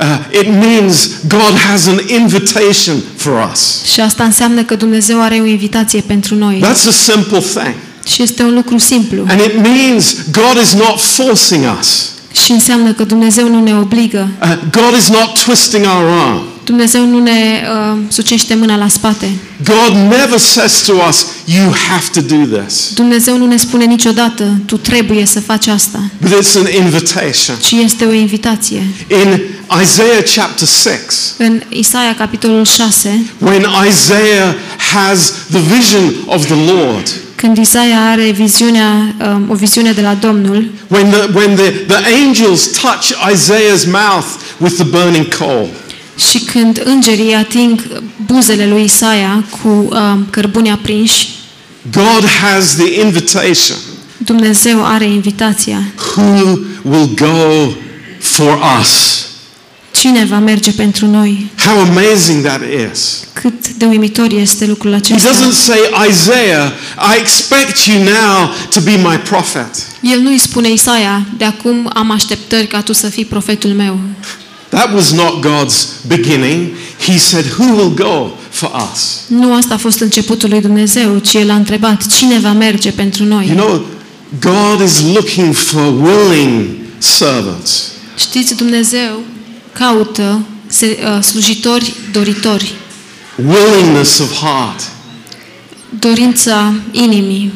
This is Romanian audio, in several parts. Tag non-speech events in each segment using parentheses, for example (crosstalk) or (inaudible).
Uh, it means God has an invitation for us. Și asta înseamnă că Dumnezeu are o invitație pentru noi. That's a simple thing. Și este un lucru simplu. And it means God is not forcing us. Și înseamnă că Dumnezeu nu ne obligă. Uh, God is not twisting our arm. Dumnezeu nu ne uh, sucește mâna la spate. God never says to us, you have to do this. Dumnezeu nu ne spune niciodată, tu trebuie să faci asta. But it's an invitation. Ci este o invitație. In Isaiah chapter 6, În Isaia, capitolul 6, when Isaiah has the vision of the Lord, când Isaia are viziunea, um, o viziune de la Domnul, when the, when the, the angels touch Isaiah's mouth with the burning coal, și când îngerii ating buzele lui Isaia cu um, cărbuni aprinși, God has the invitation. Dumnezeu are invitația. Who will go for us? Cine va merge pentru noi? How amazing that is. Cât de uimitor este lucrul He acesta. doesn't say, Isaiah, I expect you now to be my prophet. El nu îi spune Isaia, de acum am așteptări ca tu să fii profetul meu. That was not God's beginning. He said, Who will go for us? Nu asta a fost începutul lui Dumnezeu, ci el a întrebat, cine va merge pentru noi? You know, God is looking for willing servants. Știți, Dumnezeu caută se- uh, slujitori doritori, Willingness of heart. dorința inimii.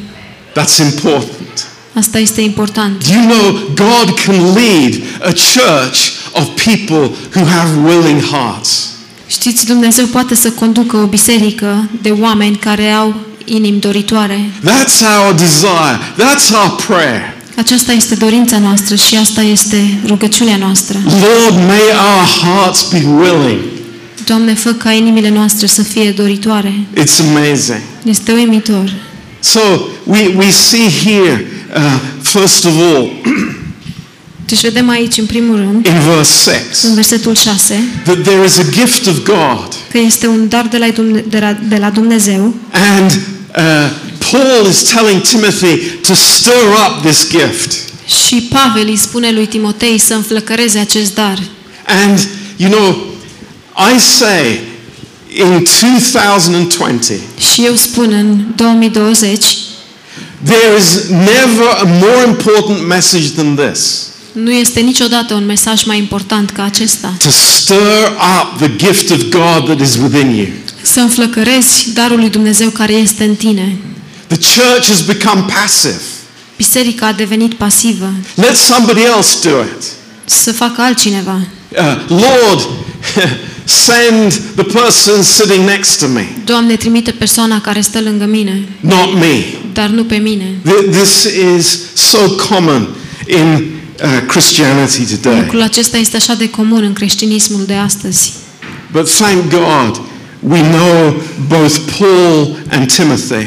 That's important. Asta este important. Do you know God can lead a church of people who have willing hearts? Știți, Dumnezeu poate să conducă o biserică de oameni care au inimi doritoare. That's our desire. That's our prayer. Aceasta este dorința noastră și asta este rugăciunea noastră. Lord, may our hearts be willing. Doamne, fă ca inimile noastre să fie doritoare. It's amazing. Este uimitor. So we, we see here, uh, first of all, (clears throat) Deci vedem aici, în primul rând, in verse 6, în versetul 6, that there is a gift of God. că este un dar de la, Dumne- de la, de la Dumnezeu And uh, Paul is telling Timothy to stir up this gift. și Pavel îi spune lui Timotei să înflăcăreze acest dar. And, you know, I say in 2020, Și eu spun în 2020, there is never a more important message than this. Nu este niciodată un mesaj mai important ca acesta. To stir up the gift of God that is within you. Să înflăcărezi darul lui Dumnezeu care este în tine. The church has become passive. Biserica a devenit pasivă. Let somebody else do it. Să facă altcineva. Uh, Lord, (laughs) send the person sitting next to me, Doamne, trimite persoana care stă lângă mine, not me. dar nu pe mine. Th- This is so common in uh, Christianity today. Lucrul acesta este așa de comun în creștinismul de astăzi. But thank God we know both Paul and Timothy.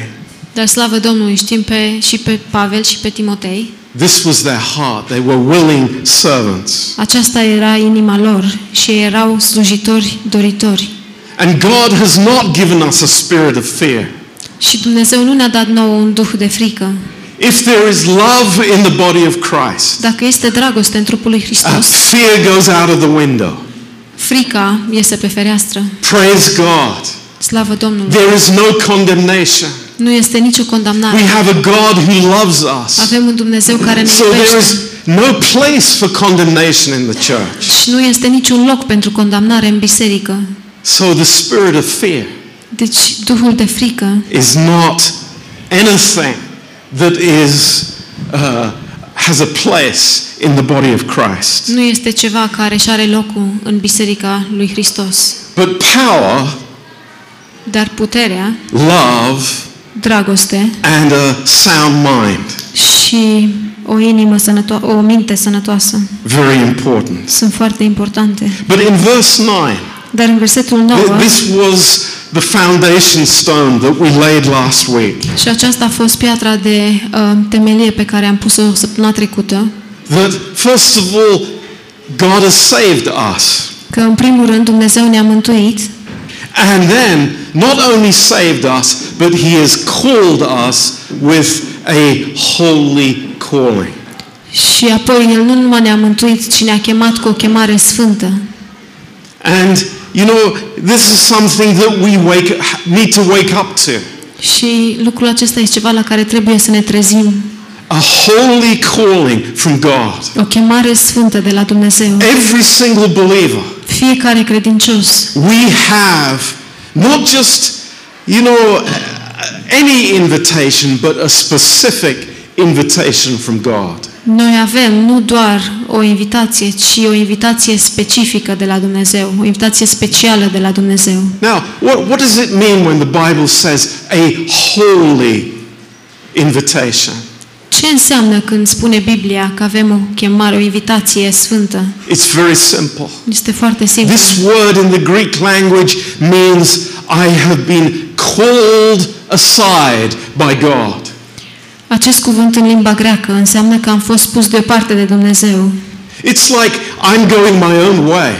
Dar slavă Domnului, știm pe, și pe Pavel și pe Timotei. This was their heart. They were willing servants. Aceasta era inima lor și ei erau slujitori doritori. And God has not given us a spirit of fear. Și Dumnezeu nu ne-a dat nouă un duh de frică. If there is love in the body of Christ, Dacă este dragoste în trupul lui uh, Hristos, fear goes out of the window. frica iese pe fereastră. Praise God. Slavă Domnului! There is no condemnation. Nu este nicio condamnare. We have a God who loves us. Avem un Dumnezeu care ne So there is no place for condemnation in the church. Și nu este niciun loc pentru condamnare în biserică. So the spirit of fear Deci Duhul de frică is not anything that is uh, has a place in the body of Christ. nu este ceva care își are locul în biserica lui Hristos. But power, Dar puterea, love, dragoste and a sound mind și o inimă sănătoasă, o minte sănătoasă very important. sunt foarte importante. But in verse 9, Dar în versetul 9, th- this was the foundation stone that we laid last week. și aceasta a fost piatra de uh, temelie pe care am pus-o săptămâna trecută, That first of all, God has saved us. că în primul rând Dumnezeu ne-a mântuit And then, not only saved us, but He has called us with a holy calling. și apoi El nu numai ne-a mântuit, ci ne-a chemat cu o chemare sfântă. And you know, this is something that we wake, need to wake up to. Și lucrul acesta este ceva la care trebuie să ne trezim. A holy calling from God. O chemare sfântă de la Dumnezeu. Every single believer. Fiecare credincios. We have not just, you know, any invitation, but a specific invitation from God. Noi avem nu doar o invitație, ci o invitație specifică de la Dumnezeu, o invitație specială de la Dumnezeu. Now, what, what does it mean when the Bible says a holy invitation? Ce înseamnă când spune Biblia că avem o chemare, o invitație sfântă? It's very simple. Este foarte simplu. This word in the Greek language means I have been called aside by God. Acest cuvânt în limba greacă înseamnă că am fost pus deoparte de Dumnezeu. It's like I'm going my own way.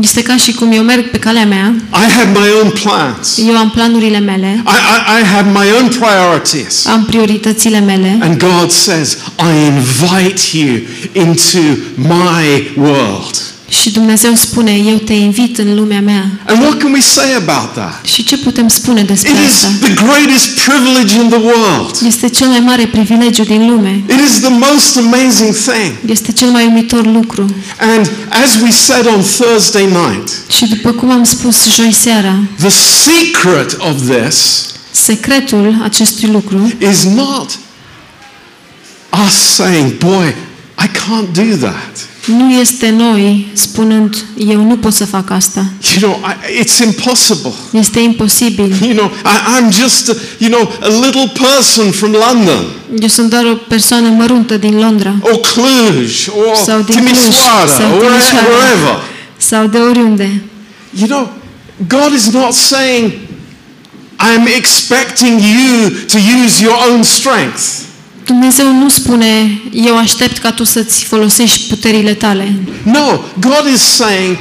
Este ca și cum eu merg pe calea mea, I have my own plans. eu am planurile mele, I, I, I have my own priorities. am prioritățile mele And God says, I invite you into my world. Și Dumnezeu spune, eu te invit în lumea mea. And what can we say about that? Și ce putem spune despre It is asta? the greatest privilege in the world. Este cel mai mare privilegiu din lume. It is the most amazing thing. Este cel mai uimitor lucru. And as we said on Thursday night, Și după cum am spus joi seara, the secret of this secretul acestui lucru is not us saying, Boy, I can't do that. Nu este noi spunând, eu nu pot să fac asta. You know, I, it's impossible. Este imposibil. You know, I, I'm just, a, you know, a little person from London Eu sunt doar o persoană măruntă din Londra or Cluj or sau din Cluj Timisoara sau or Timișoara wherever. sau de oriunde. You know, God is not saying, I'm expecting you to use your own strength. Dumnezeu nu spune, eu aștept ca tu să-ți folosești puterile tale. No, God is saying,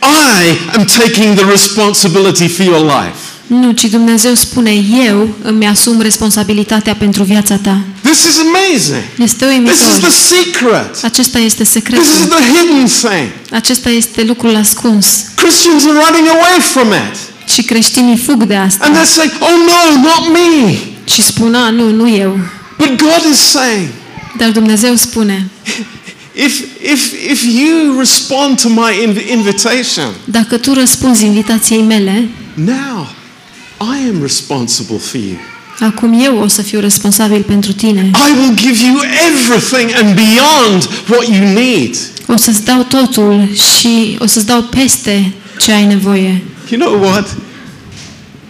I am taking the responsibility for your life. Nu, ci Dumnezeu spune, eu îmi asum responsabilitatea pentru viața ta. This is amazing. Este This is uimitor. the secret. Acesta este This is secretul. the hidden thing. Acesta este lucrul ascuns. Christians are running away from it. Și creștinii fug de And asta. they're saying, oh no, not me. Și spun, a, nu, nu eu. But God is saying, Dar Dumnezeu spune, if, if, if you respond to my inv- invitation, dacă tu răspunzi invitației mele, now I am responsible for you. acum eu o să fiu responsabil pentru tine. I will give you everything and beyond what you need. O să-ți dau totul și o să-ți dau peste ce ai nevoie. You know what?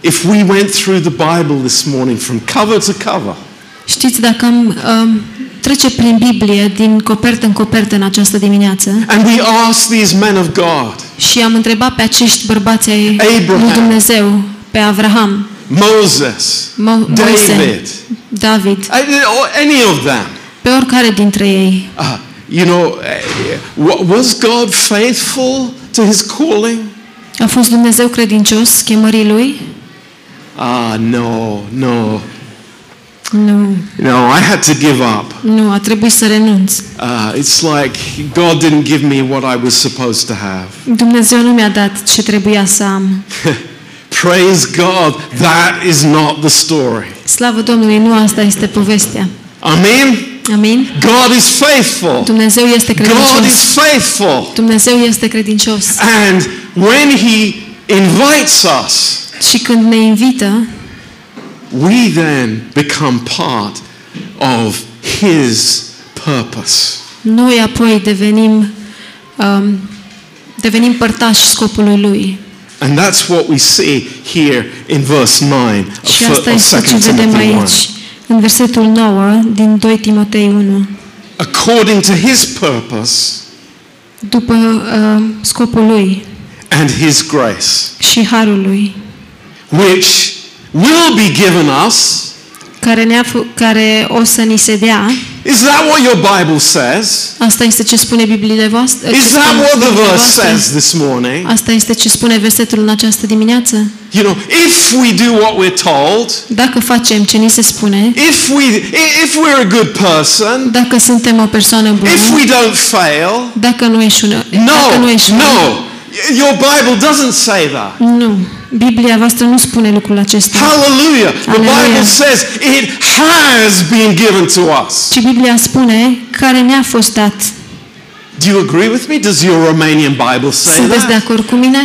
If we went through the Bible this morning from cover to cover, Știți, dacă am um, trece prin Biblie din copertă în copertă în această dimineață. And we asked these men of God, și am întrebat pe acești bărbați ai Abraham. lui Dumnezeu, pe Avram, Moses, Mo- Moise, David, David, or any of them, pe oricare dintre ei, uh, you know, uh, wa- was God faithful to his calling? a fost Dumnezeu credincios chemării lui? Ah, no, no, Nu, no, I had to give up. nu, a trebuit să renunț. Uh, it's like God didn't give me what I was supposed to have. Dumnezeu nu mi-a dat ce trebuia să am. (laughs) Praise God, that is not the story. Slavă Domnului, nu asta este povestea. Amen? Amin? God is faithful. Dumnezeu este God credincios. is faithful. Dumnezeu este credincios. And when He invites us, Și când ne invită, we then become part of His purpose. noi apoi devenim um, devenim părtași scopului lui. And that's what we see here in verse 9 of, Și fir- asta of este 2 ce vedem Timothy 1. aici, în versetul 9 din 2 Timotei 1. According to His purpose După uh, scopul lui and His grace, și harul lui, which will be given us. care, ne-a, f- care o să ni se dea, Is that what your Bible says? asta este ce spune Bibliile voastre. ce Is that spun what the Bibliile verse voastre. says this morning? Asta este ce spune versetul în această dimineață. You know, if we do what we're told, Dacă facem ce ni se spune, if we if we're a good person, dacă suntem o persoană bună, if we don't fail, dacă nu ești una, no, dacă nu ești una, no, Y- Your Bible doesn't say that. Nu. Biblia voastră nu spune lucrul acesta. Hallelujah. The Hallelujah. Bible says it has been given to us. Ci Biblia spune care ne-a fost dat. Do you agree with me? Does your Romanian Bible say Sunteți de that? acord cu mine?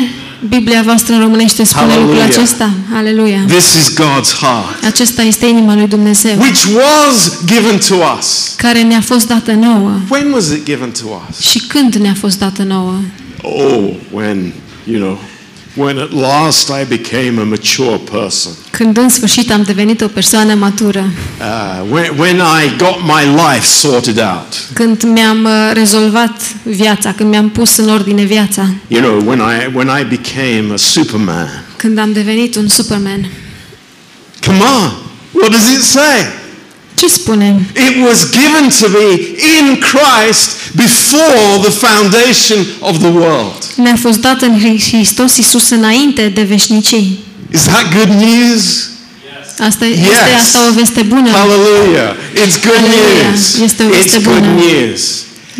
Biblia voastră în românește spune Hallelujah. lucrul acesta. Aleluia. This is God's heart, Acesta este inima lui Dumnezeu, which was given to us. care ne-a fost dată nouă. When was it given to us? Și când ne-a fost dată nouă? Oh, when, you know, when at last I became a mature person. Când în sfârșit am devenit o persoană matură. Uh, when, when I got my life sorted out. Când mi-am uh, rezolvat viața, când mi-am pus în ordine viața. You know, when I, when I became a superman. Când am devenit un Superman. Come on. What does it say? Ce spune? It was given to me in Christ before the foundation of the world. Ne-a fost dat în Hristos Iisus înainte de veșnicii. Is that good news? Asta Yes. este asta o veste bună. Hallelujah. It's good Hallelujah. news. Este o veste It's good bună. news.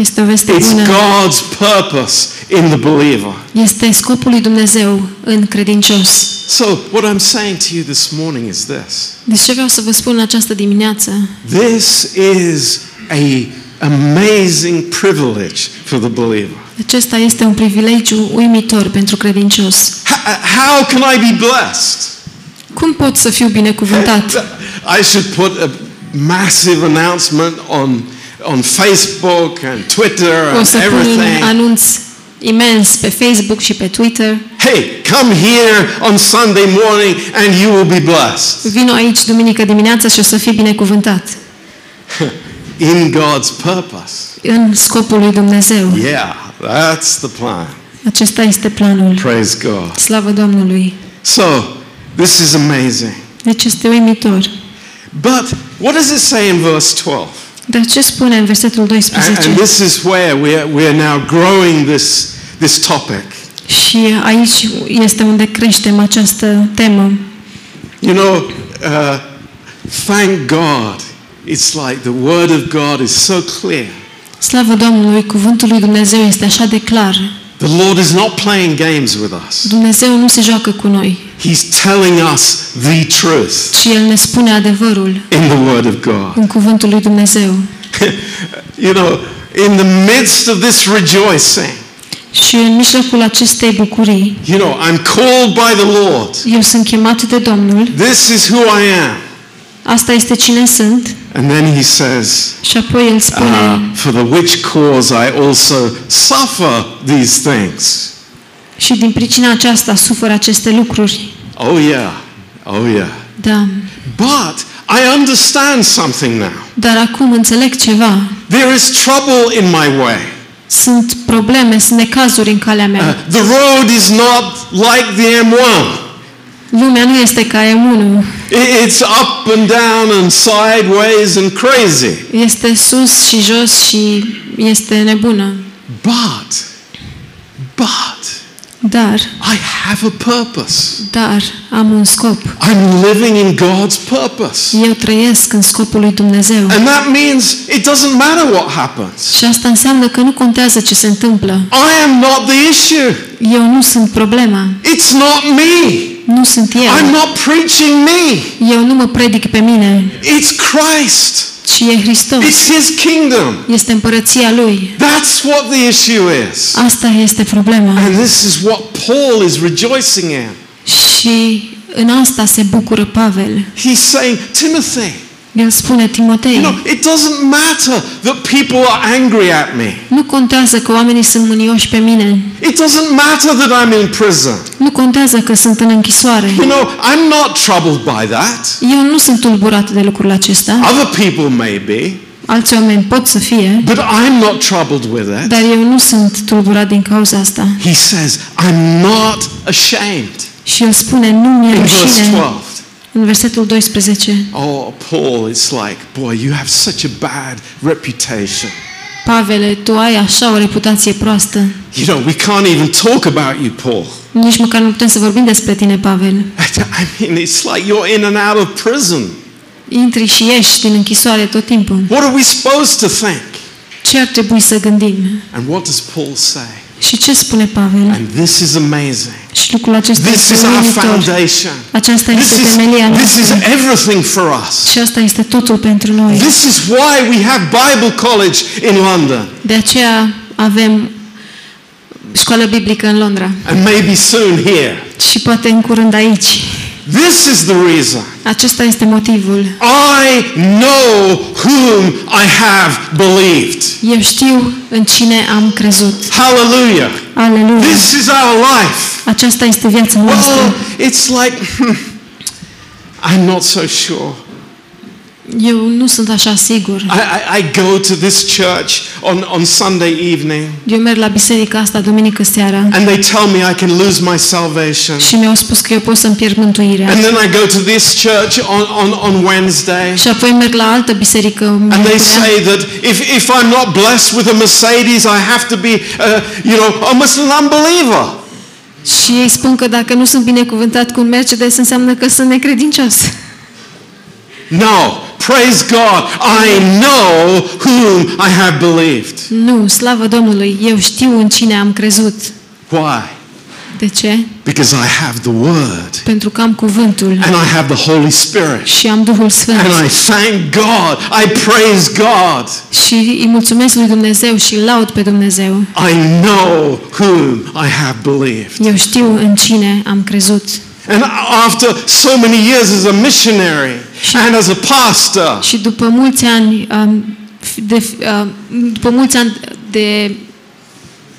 Este o veste It's bună. God's purpose in the believer. Este scopul lui Dumnezeu în credincios. So, what I'm saying to you this morning is this. Deci ce vreau să vă spun în această dimineață? This is a amazing privilege for the believer. Acesta este un privilegiu uimitor pentru credincios. H- how can I be blessed? Cum pot să fiu binecuvântat? I should put a massive announcement on on Facebook and Twitter and să pun un everything. anunț imens pe Facebook și pe Twitter. Hey, come here on Sunday morning and you will be blessed. Vino aici duminică dimineața și o să fii binecuvântat. (laughs) In God's purpose. În scopul lui Dumnezeu. Yeah, that's the plan. Acesta este planul. Praise God. Slavă Domnului. So, this is amazing. Deci este uimitor. But what does it say in verse 12? Dar ce spune în versetul And, 12? and this is where we're, we're now growing this, this topic. Și aici este unde creștem această temă. You know, uh, thank God. It's like the Word of God is so clear. Slavă Domnului, cuvântul lui Dumnezeu este așa de clar. The Lord is not playing games with us. Dumnezeu nu se joacă cu noi, He's telling us the truth ci El ne spune adevărul in the Word of God. în cuvântul lui Dumnezeu. (laughs) you know, in the midst of this rejoicing, Și în mijlocul acestei bucurii, you know, I'm called by the Lord. eu sunt chemat de Domnul, This is who I am. Asta este cine sunt, And then he says, și apoi El uh, spune, For the which cause I also suffer these things. și din pricina aceasta suferă aceste lucruri. Oh, yeah. Oh, yeah. Da, But I understand something now. dar acum înțeleg ceva. There is trouble in my way. Sunt probleme, sunt necazuri în calea Uh, mea. the road is not like the M1. Lumea nu este ca M1, I- It's up and down and sideways and crazy. este sus și jos și este nebună. But, but, Dar, I have a purpose. dar am un scop. I'm living in God's purpose. Eu trăiesc în scopul lui Dumnezeu. And that means it doesn't matter what happens. Și asta înseamnă că nu contează ce se întâmplă. I am not the issue. Eu nu sunt problema. It's not me. Nu sunt I'm eu. not preaching me. Eu nu mă predic pe mine, It's Christ. Ci e Hristos. It's His kingdom. Este împărăția Lui. That's what the issue is. Asta este problema. And this is what Paul is rejoicing in. Și în asta se bucură Pavel. He's saying, Timothy, El spune you Timotei, know, it doesn't matter that people are angry at me. nu contează că oamenii sunt mânioși pe mine. It doesn't matter that I'm in prison. Nu contează că sunt în închisoare. You know, I'm not troubled by that. Eu nu sunt tulburat de lucrul acesta. Other people may be, Alți oameni pot să fie, but I'm not troubled with it. dar eu nu sunt tulburat din cauza asta. He says, I'm not ashamed. Și el spune, nu mi-e In verse rușine. 12. În versetul 12, Oh, Paul, it's like, boy, you have such a bad reputation. Pavele, tu ai așa o reputație proastă. You know, we can't even talk about you, Paul. Nici măcar nu putem să vorbim despre tine, Pavel. (laughs) I mean, it's like you're in and out of prison. Intri și ieși din închisoare tot timpul. What are we supposed to think? Ce ar trebui să gândim? And what does Paul say? Și ce spune Pavel? And this is amazing. Și lucrul acesta This este is our uimitor. foundation. Aceasta This este is, temelia this is noastră. everything for us. Și asta este totul pentru noi. This is why we have Bible college in London De aceea avem școală biblică în Londra. and maybe soon here. Și poate în curând aici. This is the reason. Acesta este motivul. I know whom I have believed. Eu știu în cine am crezut. Hallelujah. Aleluia. This is our life. Aceasta este viața noastră. Well, it's like, hmm, I'm not so sure. Eu nu sunt așa sigur. I, I, I go to this church on, on Sunday evening Eu merg la biserica asta duminică seara and they tell me I can lose my salvation. și mi-au spus că eu pot să-mi pierd mântuirea. And then I go to this church on, on, on Wednesday Și apoi merg la altă biserică and they miercurea, say that if, if I'm not blessed with a Mercedes, I have to be, uh, you know, almost an unbeliever. și ei spun că dacă nu sunt binecuvântat cu un Mercedes înseamnă că sunt necredincios. No, praise God, I know whom I have believed. Nu, slavă Domnului, eu știu în cine am crezut. Why? De ce? Because I have the Word Pentru că am cuvântul and I have the Holy Spirit. și am Duhul Sfânt. And I thank God. I praise God. Și îi mulțumesc lui Dumnezeu și îl laud pe Dumnezeu. I know whom I have believed. Eu știu în cine am crezut. And after so many years as a missionary and as a pastor, Și după mulți ani um, de, uh, după mulți ani de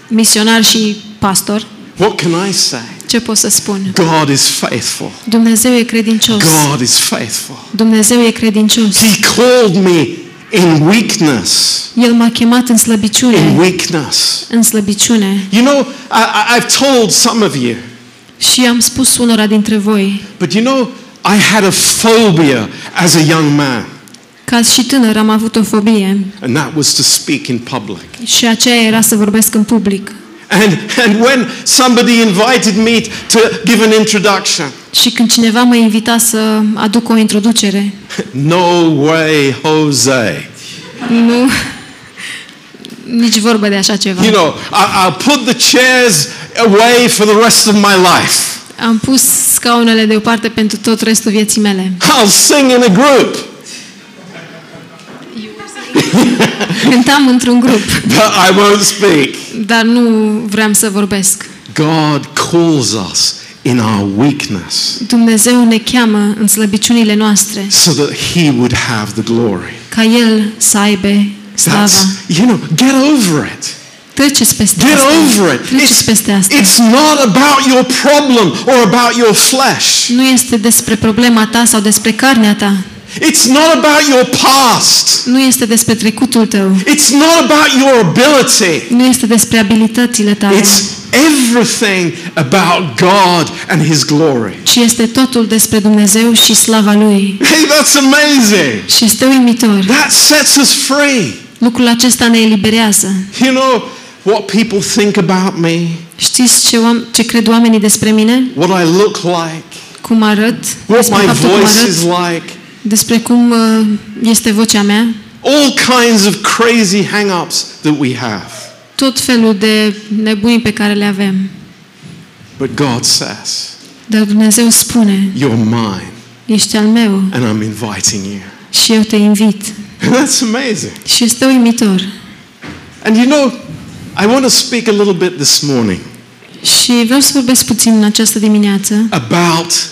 misionar și pastor, what can I say? ce pot să spun? God is faithful. Dumnezeu e credincios. God is faithful. Dumnezeu e credincios. He called me in weakness. El m-a chemat în In slăbiciune. weakness. În slăbiciune. You know, I, I- I've told some of you, Și am spus unora dintre voi, but you know, I had a phobia as a young man, ca și tânăr am avut o fobie and that was to speak in public. și aceea era să vorbesc în public. And, and when somebody invited me to give an introduction, Și când cineva mă invita să aduc o introducere, no way, Jose. nu, nici vorbă de așa ceva. You know, I, I'll put the chairs away for the rest of my life. Am pus scaunele deoparte pentru tot restul vieții mele. I'll sing in a group, (laughs) Cântam într-un grup, but I won't speak. dar nu vreau să vorbesc. God calls us in our weakness Dumnezeu ne cheamă în slăbiciunile noastre so that He would have the glory. ca El să aibă slava. That's, you know, get over it. Treceți peste Get asta. over it. Treceți peste asta. It's not about your problem or about your flesh. Nu este despre problema ta sau despre carnea ta. It's not about your past. Nu este despre trecutul tău. It's not about your ability. Nu este despre abilitățile tale. It's everything about God and His glory. Ci este totul despre Dumnezeu și slava Lui. Hey, that's amazing. Și este uimitor. That sets us free. Lucrul acesta ne eliberează. You know what people think about me, Știți ce, oam- ce cred oamenii despre mine? what I look like, Cum arăt? what Despre my faptul cum voice arăt? is like. Despre cum uh, este vocea mea? All kinds of crazy hang-ups that we have. Tot felul de nebunii pe care le avem. But God says, Dar Dumnezeu spune, You're mine, ești al meu and I'm inviting you. și eu te invit. And (laughs) that's amazing. Și este uimitor. And you know, I want to speak a little bit this morning Și vreau să vorbesc puțin în această dimineață about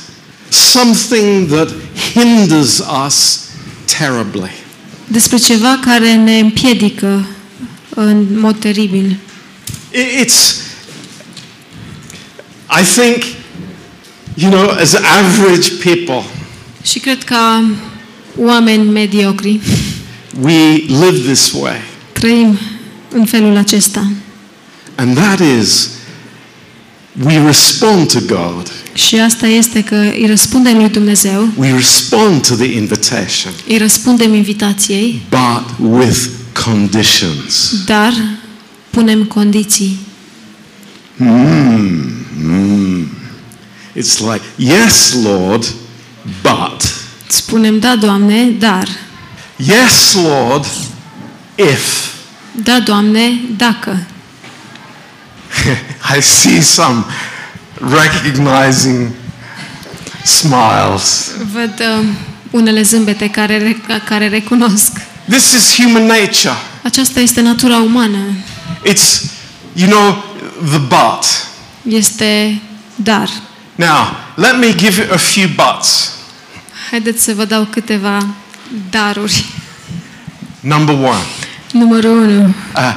something that hinders us terribly. despre ceva care ne împiedică în mod teribil. I- It's, I think, you know, as average people, Și cred că oameni mediocri we live this way. trăim în felul acesta. And that is, we respond to God. Și asta este că îi răspundem lui Dumnezeu, We respond to the invitation, îi răspundem invitației, but with conditions. dar punem condiții. It's like, yes, Lord, but. Spunem, da, Doamne, dar. Yes, Lord, if. Da, Doamne, dacă. (laughs) I see some recognizing smiles. Văd uh, unele zâmbete care, re- care recunosc. This is human nature. Aceasta este natura umană. It's, you know, the but. Este dar. Now, let me give you a few buts. Haideți să vă dau câteva daruri. Number one, Numărul 1. uh,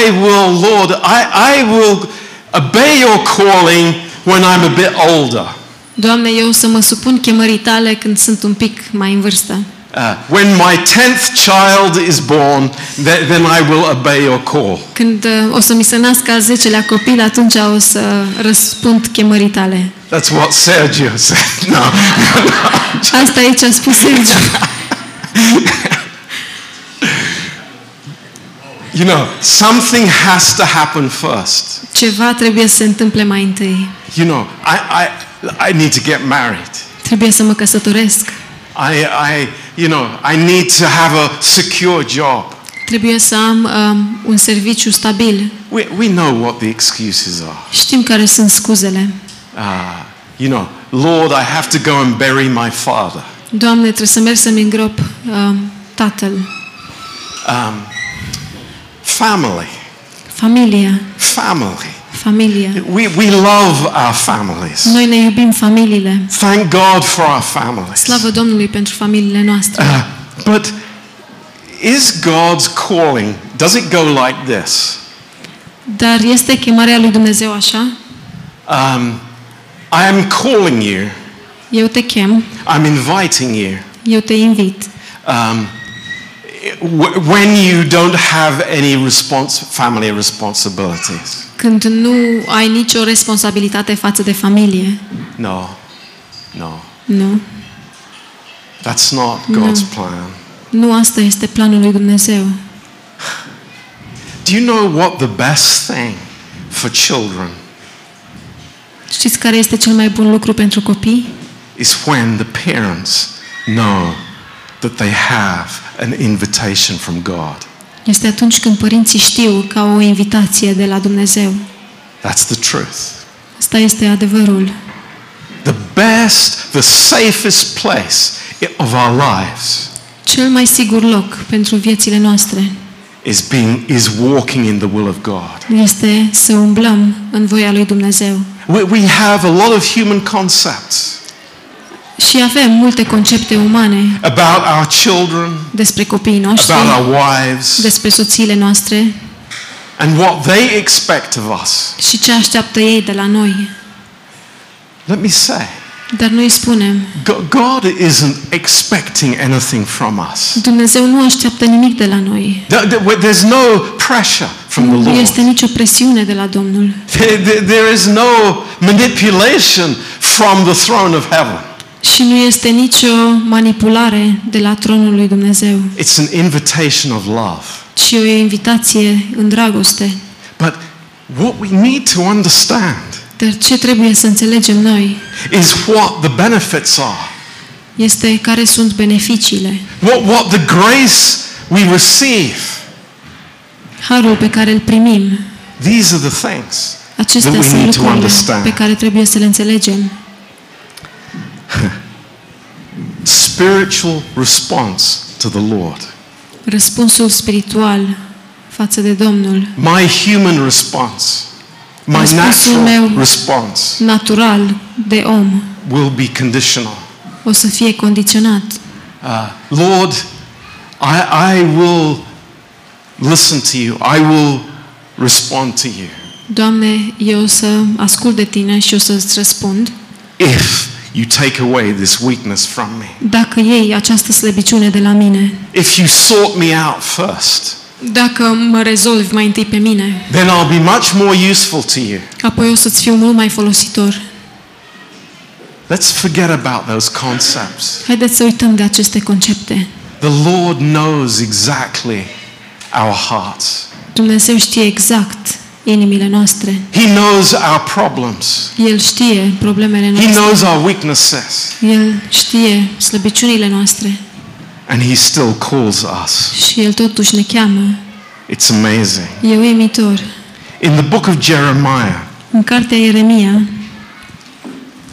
I will, Lord, I, I will obey your calling when I'm a bit older. Doamne, eu o să mă supun chemării tale când sunt un pic mai în vârstă. Uh, when my tenth child is born, th- then I will obey your call. Când uh, o să mi se nască al zecelea copil, atunci o să răspund chemării tale. That's what Sergio said. (laughs) No. Asta aici a spus Sergiu. (laughs) you know, something has to happen first. Ceva trebuie să se întâmple mai întâi. You know, I, I, I need to get married. Trebuie să mă căsătoresc. I, I, you know, I need to have a secure job. Trebuie să am um, un serviciu stabil. We, we know what the excuses are. Știm care sunt scuzele. Uh, you know, Lord, I have to go and bury my father. Doamne, trebuie să merg să-mi îngrop um, tatăl. Um, family, Familia. family. Familia. We, we love our families. Noi ne iubim familiile. Thank God for our families. Slavă Domnului pentru familiile noastre. Uh, but is God's calling, does it go like this? Dar este chemarea lui Dumnezeu așa? Um, I am calling you, Eu te chem, I'm inviting you. eu te invit. Um, when you don't have any respons- family responsibilities. Când nu ai nicio responsabilitate față de familie. No, no, Nu. that's not God's plan. Nu asta este planul lui Dumnezeu. Do you know what the best thing for children Știți care este cel mai bun lucru pentru copii? is when the parents know that they have an invitation from God. Este atunci când părinții știu că au o invitație de la Dumnezeu. That's the truth. Asta este adevărul. The best, the safest place i- of our lives Cel mai sigur loc pentru viețile noastre is being is walking in the will of God. este să umblăm în voia lui Dumnezeu. We, we have a lot of human concepts Și avem multe concepte umane about our children, despre copiii noștri, about our wives, despre soțiile noastre and what they expect of us. și ce așteaptă ei de la noi. Let me say, Dar noi spunem, Go- God isn't expecting anything from us. Dumnezeu nu așteaptă nimic de la noi. There- there- There's no pressure from the Nu Lord. este nicio presiune de la Domnul. There- there- There is no manipulation from the throne of heaven. Și nu este nicio manipulare de la tronul lui Dumnezeu, It's an invitation of love. ci o invitație în dragoste. But what we need to understand Dar ce trebuie să înțelegem noi is what the benefits are. este care sunt beneficiile. What, what the grace we receive. Harul pe care îl primim, These are the things acestea that we sunt need to lucrurile understand. pe care trebuie să le înțelegem. (laughs) Spiritual response to the Lord. Răspunsul spiritual față de Domnul, My human response, my Răspunsul natural meu- response natural de om, will be conditional. o să fie condiționat. Uh, Lord, I, I will listen to you. I will respond to you. Doamne, eu o să ascult de Tine și o să-ți răspund If you take away this weakness from me. dacă iei această slăbiciune de la mine, If you sort me out first, dacă mă rezolvi mai întâi pe mine, then I'll be much more useful to you. apoi o să-ți fiu mult mai folositor. Let's forget about those concepts. Haideți să uităm de aceste concepte. The Lord knows exactly our hearts. Dumnezeu știe exact inimile noastre. He knows our problems. El știe problemele He noastre. knows our weaknesses. El știe slăbiciunile noastre And He still calls us. și El totuși ne cheamă. It's amazing. E uimitor. In the book of Jeremiah, În cartea Ieremia,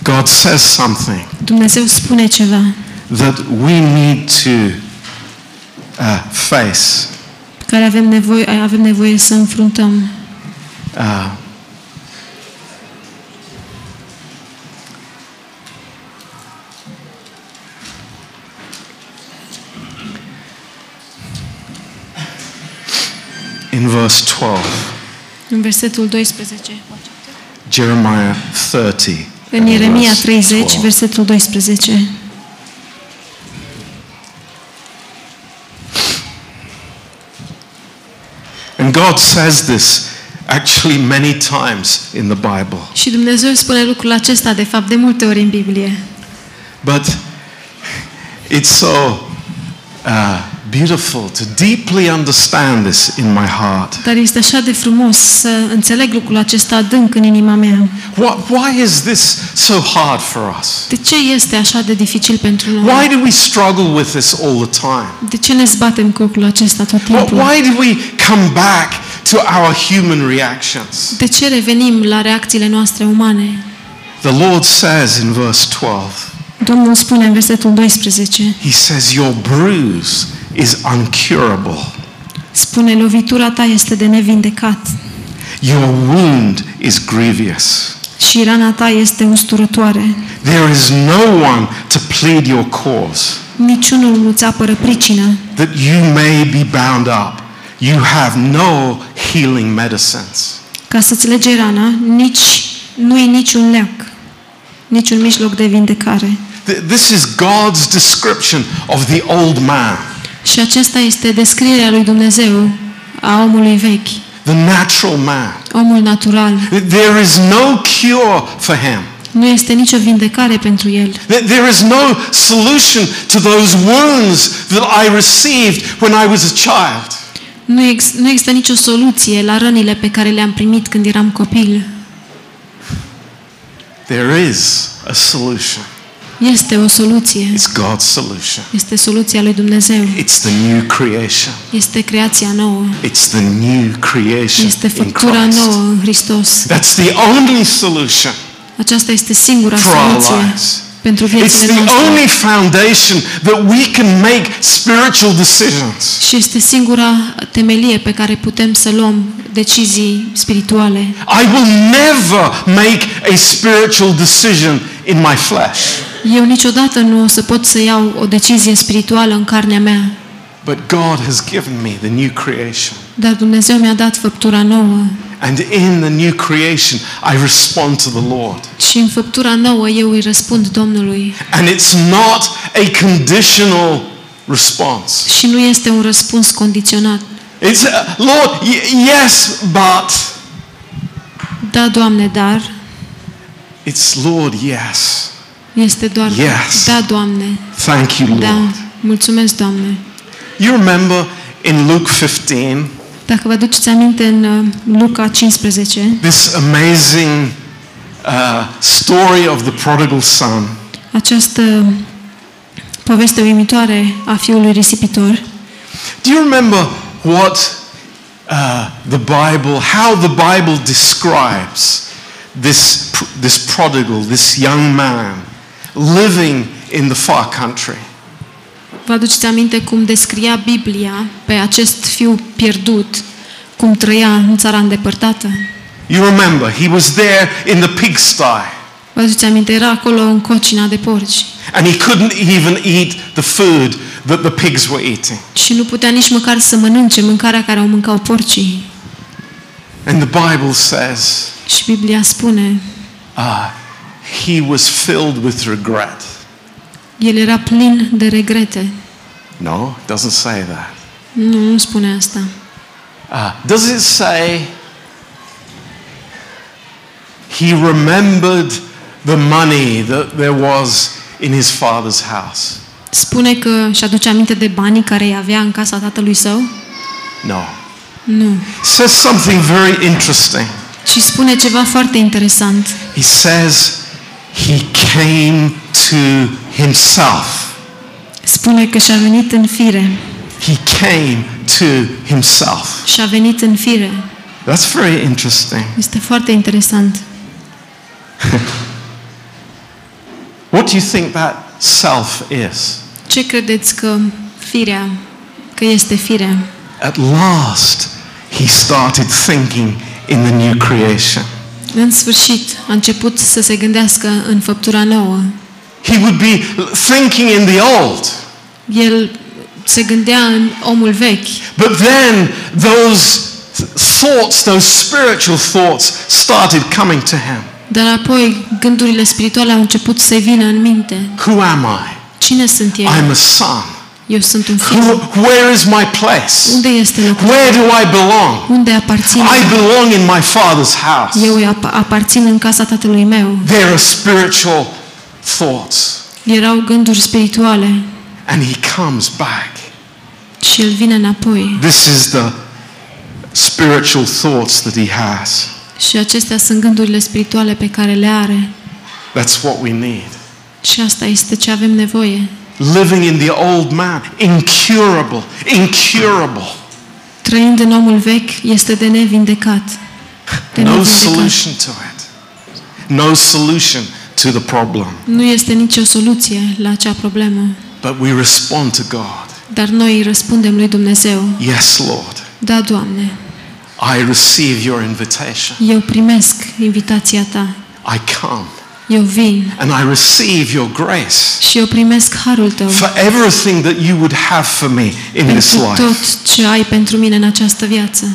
God says something Dumnezeu spune ceva that we need to uh, face. care avem nevoie, avem nevoie să înfruntăm. Uh, in verse 12, În versetul 12. Jeremiah 30. În Ieremia verse 30, 12. versetul 12. And God says this actually many times in the Bible. Și Dumnezeu spune lucrul acesta, de fapt, de multe ori în Biblie. But it's so uh, beautiful to deeply understand this in my heart. Dar este așa de frumos să înțeleg lucrul acesta adânc în inima mea. What, why is this so hard for us? De ce este așa de dificil pentru noi? Why do we struggle with this all the time? De ce ne zbatem cu lucrul acesta tot Wh- timpul? Why do we come back to our human reactions? De ce revenim la reacțiile noastre umane? The Lord says in verse 12, Domnul spune în versetul 12, He says, Your bruise is uncurable, spune, lovitura ta este de nevindecat your wound is grievous. și rana ta este usturătoare. There is no one to plead your cause, Niciunul nu-ți apără pricina, that you may be bound up. You have no healing medicines. ca să-ți lege rana, nici, nu e niciun leac, niciun mijloc de vindecare. Th- This is God's description of the old man, Și acesta este descrierea lui Dumnezeu a omului vechi, the natural man. omul natural. There is no cure for him. Nu este nicio vindecare pentru el. Th- There is no solution to those wounds that I received when I was a child. Nu, ex, nu există nicio soluție la rănile pe care le-am primit când eram copil. There is a solution. Este o soluție. It's God's solution. Este soluția lui Dumnezeu. It's the new creation. Este creația nouă. It's the new creation Este in făptura Christ. nouă în Hristos. That's the only solution Aceasta este singura for our soluție lives. pentru It's viețile the noastre. only foundation that we can make spiritual decisions. Și este singura temelie pe care putem să luăm decizii spirituale. I will never make a spiritual decision in my flesh. Eu niciodată nu o să pot să iau o decizie spirituală în carnea mea, But God has given me the new creation. Dar Dumnezeu mi-a dat făptura nouă. And in the new creation, I respond to the Lord. Și în făptura nouă eu îi răspund Domnului. And it's not a conditional response. Și nu este un răspuns condiționat. It's, uh, Lord, y- yes, but. Da, Doamne, dar It's, Lord, yes. este doar Yes. da, Doamne. Thank you, Da, Lord. mulțumesc, Doamne. You remember in Luke 15, Dacă vă aduceți aminte în uh, Luca 15, this amazing uh, story of the prodigal son. această poveste uimitoare a fiului risipitor, Do you remember what uh, the Bible, how the Bible describes this, this prodigal, this young man living in the far country? Vă aduceți aminte cum descria Biblia pe acest fiu pierdut, cum trăia în țara îndepărtată? You remember, he was there in the pigsty Vă aduceți aminte, era acolo în cocina de porci and he couldn't even eat the food that the pigs were eating. și nu putea nici măcar să mănânce mâncarea care o mâncau porcii. And the Bible says Și Biblia spune, uh, he was filled with regret. El era plin de regrete. No, it doesn't say that. Nu, nu spune asta. Uh, does it say he remembered the money that there was in his father's house? Spune că își aduce aminte de banii care îi avea în casa tatălui său? No. Nu. It says something very interesting. Și spune ceva foarte interesant. He says he came to himself. Spune că și-a venit în fire. He came to himself. Și-a venit în fire. That's very interesting. Este foarte interesant. (laughs) What do you think that self is? Ce credeți că firea, că este firea? At last, he started thinking in the new creation. În sfârșit, a început să se gândească în făptura nouă. He would be thinking in the old. El se gândea în omul vechi, But then those thoughts, those spiritual thoughts, started coming to him. dar apoi gândurile spirituale au început să vină în minte. Who am I? Cine sunt eu? I'm a son. Eu sunt un fiu. Who, where is my place? Unde este locul? Where do I belong? Unde aparțin? I belong in my father's house. Eu ap- aparțin în casa tatălui meu. There are spiritual thoughts. Erau gânduri spirituale And he comes back. și el vine înapoi. This is the spiritual thoughts that he has. Și acestea sunt gândurile spirituale pe care le are. That's what we need. Și asta este ce avem nevoie. Living in the old man, incurable, incurable. Trăind în omul vechi este de nevindecat. De No nevindecat. solution to it. No solution to the problem. Nu este nicio soluție la acea problemă. But we respond to God. Dar noi îi răspundem lui Dumnezeu. Yes, Lord. Da, Doamne, I receive your invitation. eu primesc invitația Ta. I come Eu vin and I receive your grace și eu primesc harul Tău for everything that you would have for me in this pentru life. tot ce ai pentru mine în această viață.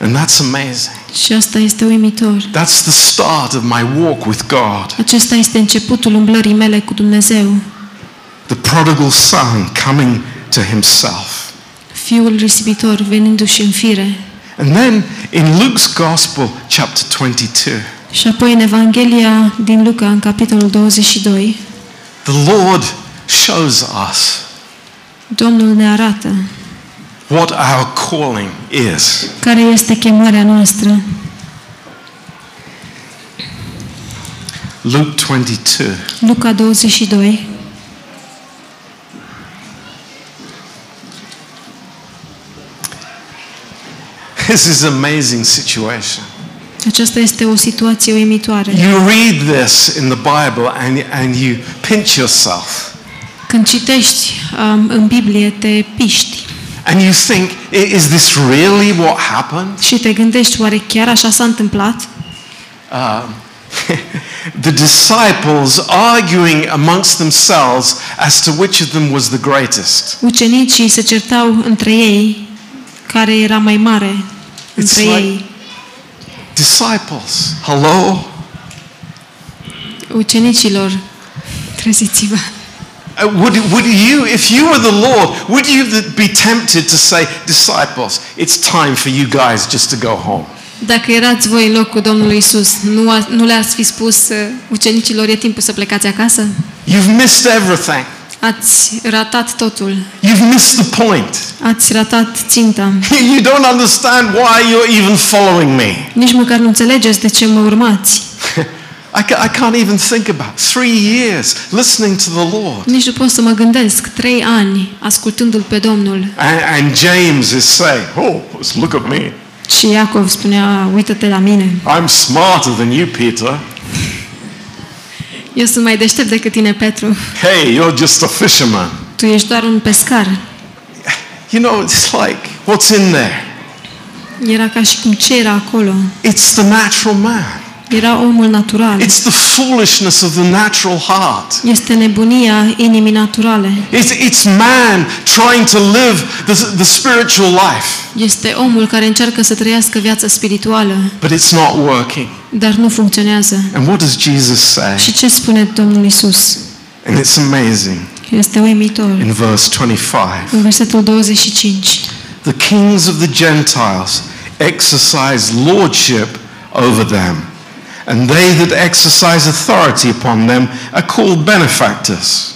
And that's amazing. Și asta este uimitor. That's the start of my walk with God. Acesta este începutul umblării mele cu Dumnezeu. The prodigal son coming to himself. Fiul risipitor venindu-și în fire. And then in Luke's Gospel, chapter 22, Și apoi în Evanghelia din Luca, în capitolul 22, the Lord shows us Domnul ne arată what our calling is. care este chemarea noastră. Luke 22. Luca 22, This is an amazing situation. Aceasta este o situație uimitoare. You read this in the Bible and, and you pinch yourself Când citești um, în Biblie, te piști and you think, "I- is this really what happened? și te gândești, oare chiar așa s-a întâmplat? Um, (laughs) the disciples arguing amongst themselves as to which of them was the greatest. Ucenicii se certau între ei care era mai mare între like- ei. Disciples, hello? Ucenicilor, treziți-vă. Uh, Would, would you, if you were the Lord, would you be tempted to say, disciples, it's time for you guys just to go home? Dacă erați voi în locul Domnului Isus, nu, a, nu le-ați fi spus uh, ucenicilor, e timpul să plecați acasă? You've missed everything. Ați ratat totul. You've missed the point. Ați ratat ținta. (laughs) You don't understand why you're even following me. Nici măcar nu înțelegeți de ce mă urmați. (laughs) I, ca- I can't even think about three years listening to the Lord. Nici nu pot să mă gândesc. Trei ani ascultându-L pe Domnul. And, and James is saying, oh, let's look at me. Și Iacov spunea, uită-te la mine. I'm smarter than you, Peter. Eu sunt mai deștept decât tine, Petru. Hey, you're just a fisherman. Tu ești doar un pescar. You know, it's like, what's in there? Era ca și cum ce era acolo. It's the natural man. Era omul natural. It's the foolishness of the natural heart. Este nebunia inimii naturale. It's, it's man trying to live the, the spiritual life, Este omul care încearcă să trăiască viața spirituală, but it's not working. dar nu funcționează. And what does Jesus say? Și ce spune Domnul Isus? And it's amazing. Este uimitor. In verse 25, În versetul 25. the kings of the Gentiles exercise lordship over them, and they that exercise authority upon them are called benefactors.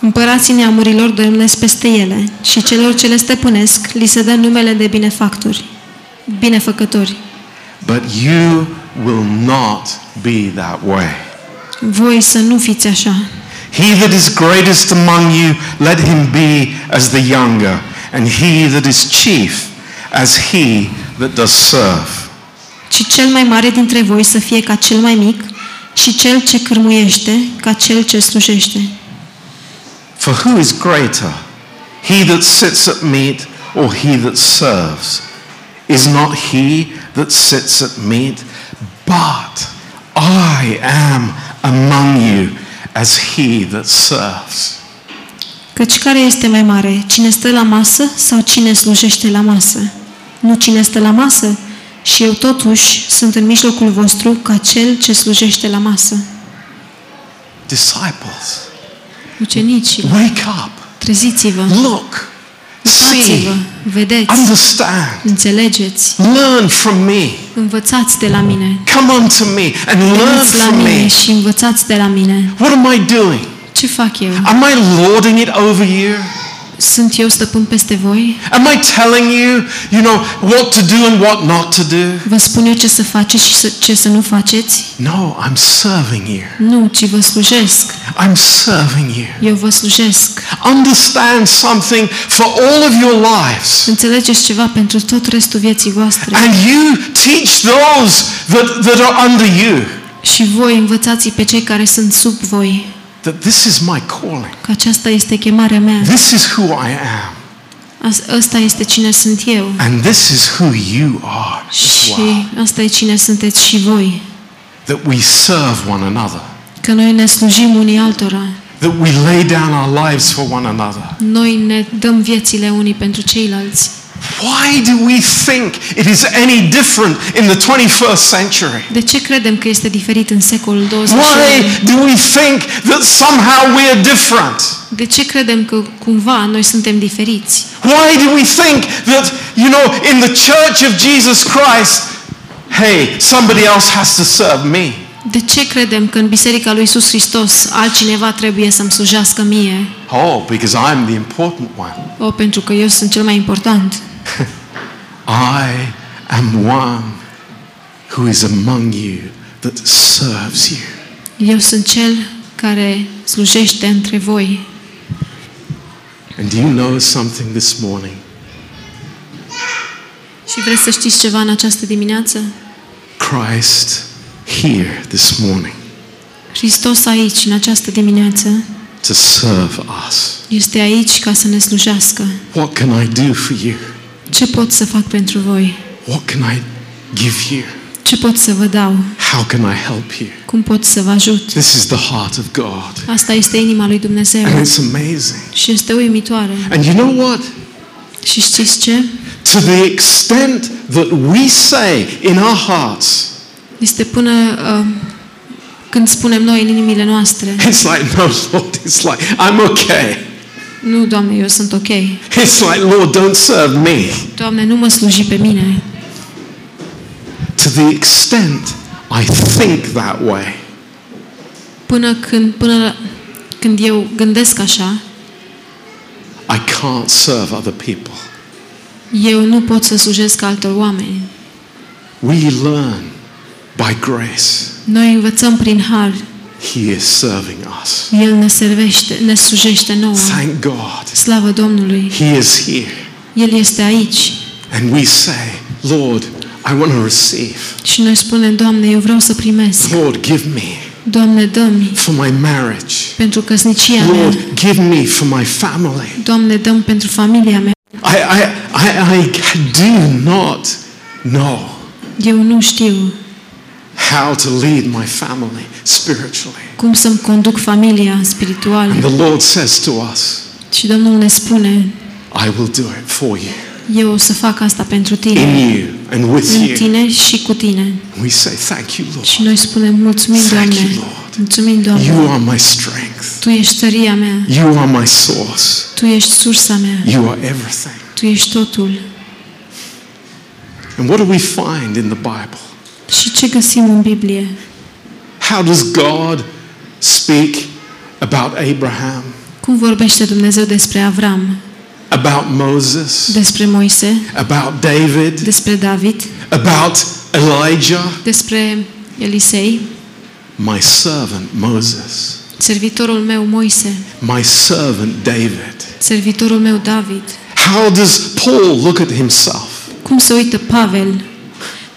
Împărații neamurilor domnesc peste ele și celor ce le stăpânesc li se dă numele de binefactori, binefăcători. But you will not be that way. Voi să nu fiți așa. He that is greatest among you, let him be as the younger, and he that is chief as he that does serve. Ci cel mai mare dintre voi să fie ca cel mai mic și cel ce cârmuiește ca cel ce slujește. For who is greater, he that sits at meat or he that serves? Is not he that sits at meat? But I am among you as he that serves. Căci care este mai mare, cine stă la masă sau cine slujește la masă? Nu cine stă la masă? Și eu totuși sunt în mijlocul vostru ca cel ce slujește la masă. Disciples, Ucenici, wake up, treziți-vă, look, uitați-vă, see, vedeți, understand, înțelegeți, learn from me. învățați de la mine. Come unto me and learn Veniți la from mine me. și învățați de la mine. What am I doing? Ce fac eu? Am I lording it over you? Sunt eu stăpân peste voi? Am I telling you, you know, what to do and what not to do? Vă spun eu ce să faceți și să- ce să nu faceți? No, I'm serving you. Nu, ci vă slujesc. I'm serving you. Eu vă slujesc. Understand something for all of your lives. Înțelegeți ceva pentru tot restul vieții voastre. And you teach those that, that are under you Și voi învățați pe cei care sunt sub voi that this is my calling. că aceasta este chemarea mea. This is who I am. As- Ăsta este cine sunt eu. And this is who you are as Și well. asta e cine sunteți și voi. That we serve one another. Că noi ne slujim unii altora. That we lay down our lives for one another. Noi ne dăm viețile unii pentru ceilalți. Why do we think it is any different in the 21st century? De ce credem că este diferit în secolul 21? Why do we think that somehow we are different? De ce credem că cumva noi suntem diferiți? Why do we think that, you know, in the church of Jesus Christ, hey, somebody else has to serve me? De ce credem că în Biserica lui Isus Hristos altcineva trebuie să-mi slujească mie? Oh, because I'm the important one. O, pentru că eu sunt cel mai important. (laughs) I am one who is among you that serves you. Eu sunt cel care slujește între voi. And do you know something this morning? Și vreți să știți ceva în această dimineață? Christ here this morning Hristos aici, în această dimineață, to serve us. este aici ca să ne slujească. What can I do for you? Ce pot să fac pentru voi? What can I give you? Ce pot să vă dau? How can I help you? Cum pot să vă ajut? This is the heart of God. Asta este inima lui Dumnezeu And it's amazing. și este uimitoare. And you know what? Și știți ce? To the extent that we say in our hearts, Este până uh, când spunem noi în inimile noastre, it's like, no, Lord, (laughs) it's like, I'm okay. Nu, Doamne, eu sunt ok. (laughs) It's like, Lord, don't serve me. Doamne, nu mă sluji pe mine. To the extent I think that way, Până când, până la- când eu gândesc așa, I can't serve other people. eu nu pot să slujesc altor oameni. We learn by grace. Noi învățăm prin har. He is serving us. El ne servește, ne slujește nouă. Thank God. Slavă Domnului! He is here. El este aici. And we say, Lord, I want to receive. Și noi spunem, Doamne, eu vreau să primesc. Lord, give me Doamne, dă-mi for my marriage. pentru căsnicia mea. Lord, give me for my family. Doamne, dăm pentru familia mea. I, I, I, I do not know Eu nu știu how to lead my family spiritually. cum să-mi conduc familia spirituală. And the Lord says to us, Și Domnul ne spune, I will do it for you, eu o să fac asta pentru in tine, you and with în you. tine și cu tine. We say, Thank you, Lord. Și noi spunem, mulțumim, Thank Doamne, you, Lord. mulțumim, Doamne, You are my strength. Tu ești tăria mea, You are my source. Tu ești sursa mea, You are everything. Tu ești totul. And what do we find in the Bible? Și ce găsim în Biblie? How does God speak about Abraham, Cum vorbește Dumnezeu despre Avram, about Moses, despre Moise, about David, despre David, about Elijah? despre Elisei, My servant Moses, servitorul meu Moise, my servant David. servitorul meu David. How does Paul look at himself? Cum se uită Pavel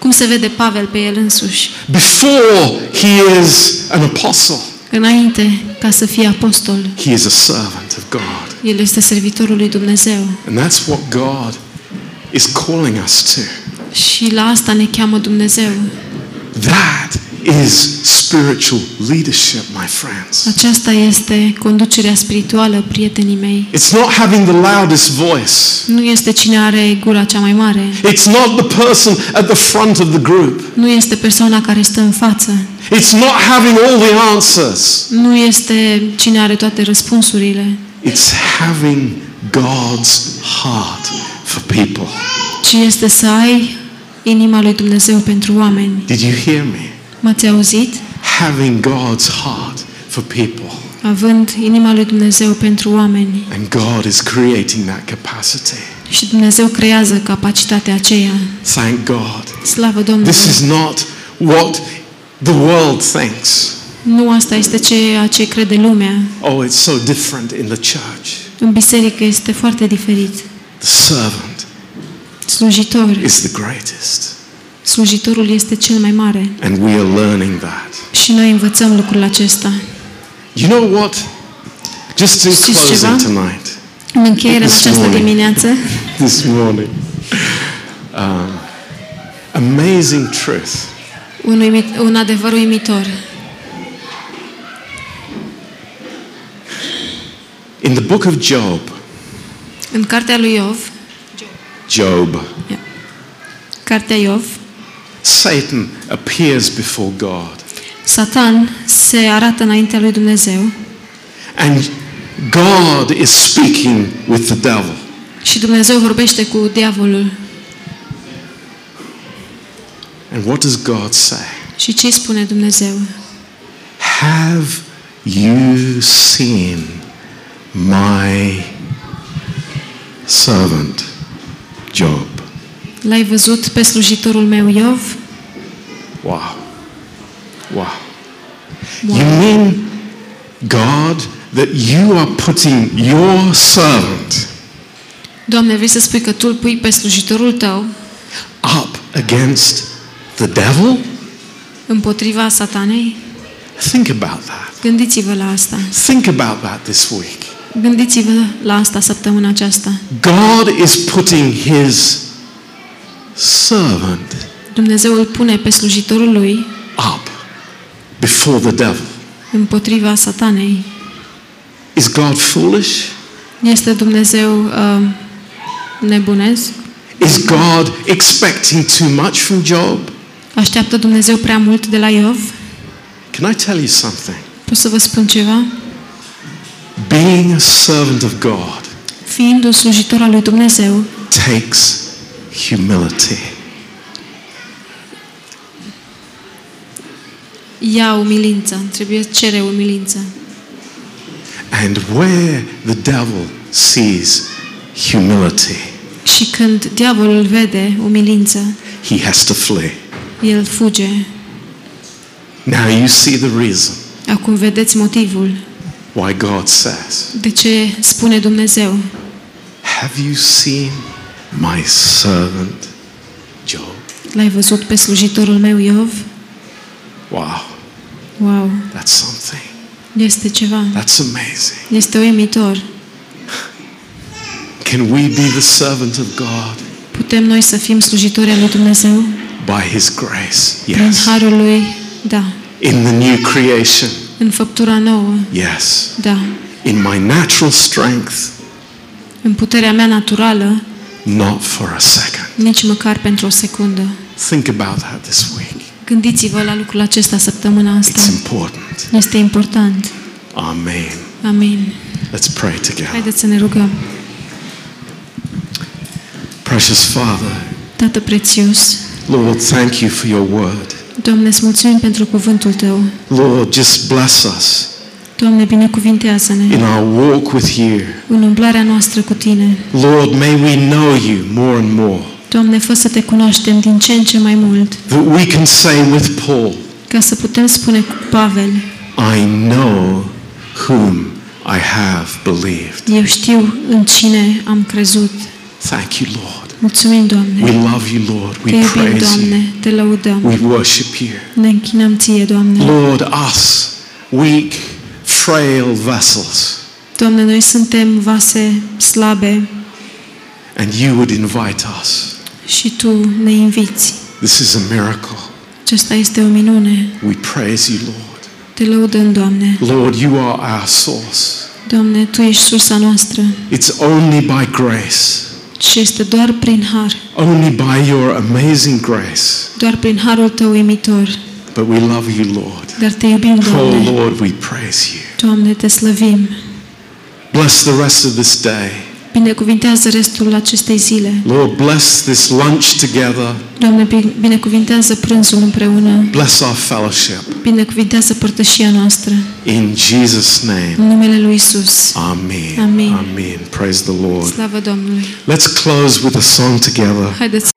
Cum se vede Pavel pe el însuși? Before he is an apostle, Înainte ca să fie apostol, he is a servant of God. el este servitorul lui Dumnezeu. And that's what God is calling us to. Și la asta ne cheamă Dumnezeu. That is spiritual leadership, my friends. Aceasta este conducerea spirituală, prietenii mei. It's not having the loudest voice. Nu este cine are gura cea mai mare. It's not the person at the front of the group. Nu este persoana care stă în față. It's not having all the answers. Nu este cine are toate răspunsurile. It's having God's heart for people. Ci este să ai inima lui Dumnezeu pentru oameni. Did you hear me? M-ați auzit? Having God's heart for people. Având inima lui Dumnezeu pentru oameni. And God is creating that capacity. Și Dumnezeu creează capacitatea aceea. Thank God. Slavă Domnului! This is not what the world thinks. Nu asta este ceea ce crede lumea. Oh, it's so different in the church. În biserică este foarte diferit. The servant Slujitor. is the greatest. Slujitorul este cel mai mare. And we are learning that. Și noi învățăm lucrul acesta. You know what? Just in Știți closing ceva? tonight, În încheiere în This această morning. dimineață, (laughs) this morning, um, amazing truth. un, uimit, un adevăr uimitor. In the book of Job, În cartea lui Iov, Job, cartea Iov, Satan appears before God. Satan se arată înaintea lui Dumnezeu And God is speaking with the devil. și Dumnezeu vorbește cu diavolul. And what does God say? Și ce îi spune Dumnezeu? Have you seen my servant Job? L-ai văzut pe slujitorul meu Iov? Wow. Wow. Wow. You mean, God, that you are putting your servant Doamne, vrei să spui că Tu îl pui pe slujitorul Tău up against the devil? împotriva satanei? Think about that. Gândiți-vă la asta. Think about that this week. Gândiți-vă la asta săptămâna aceasta. God is putting his servant Dumnezeu îl pune pe slujitorul lui up before the devil. împotriva satanei. Is God foolish? Este Dumnezeu uh, nebunesc? Is God expecting too much from Job? Așteaptă Dumnezeu prea mult de la Iov? Can I tell you something? Pot să vă spun ceva? Being a servant of God Fiind un slujitor al lui Dumnezeu, takes humility. Ia umilință, trebuie cere umilință. And where the devil sees humility, Și când diavolul vede umilință, he has to flee. el fuge. Now you see the reason Acum vedeți motivul why God says, de ce spune Dumnezeu. Have you seen my servant Job? L-ai văzut pe slujitorul meu Iov? Wow, Wow, that's something. este ceva. That's amazing. Este uimitor. Can we be the servant of God Putem noi să fim slujitori al lui Dumnezeu? by his grace? Prin Yes. harul lui? Da. In the new creation? În făptura nouă? Yes. Da. In my natural strength? În puterea mea naturală? Not for a second. Nici măcar pentru o secundă. Think about that this week. Gândiți-vă la lucrul acesta săptămâna asta. It's important. Este important. Amen. Amin. Let's pray together. Haideți să ne rugăm. Precious Father, Tată prețios, Lord, thank you for your word. Doamne, îți mulțumim pentru cuvântul Tău. Lord, just bless us Doamne, binecuvintează-ne in our walk with you. în umblarea noastră cu Tine. Lord, may we know you more and more. Doamne, fă să Te cunoaștem din ce în ce mai mult, That we can say with Paul, ca să putem spune cu Pavel, I know whom I have believed. eu știu în cine am crezut. Thank you, Lord. Mulțumim, Doamne. We love you, Lord. Te We iubim, praise you. Doamne. Te lăudăm. We worship you. Ne închinăm Ție, Doamne. Lord, us, weak, frail vessels, Doamne, noi suntem vase slabe and you would invite us. Și Tu ne inviți. This is a miracle. Aceasta este o minune. We praise you, Lord. Te lăudăm, Doamne. Lord, you are our source. Doamne, Tu ești sursa noastră It's only by grace, și este doar prin har, only by your amazing grace. doar prin harul Tău uimitor. But we love you, Lord. Dar Te iubim, Oh, Doamne. Lord, we praise you. Doamne, Te slăvim. Bless the rest of this day. Binecuvintează restul acestei zile. Lord, bless this lunch together. Doamne, bi- binecuvintează prânzul împreună. Bless our fellowship. Binecuvintează părtășia noastră. In Jesus' name. În numele Lui Isus. Amen. Amen. Amen. Praise the Lord. Slavă Domnului. Let's close with a song together. Haideți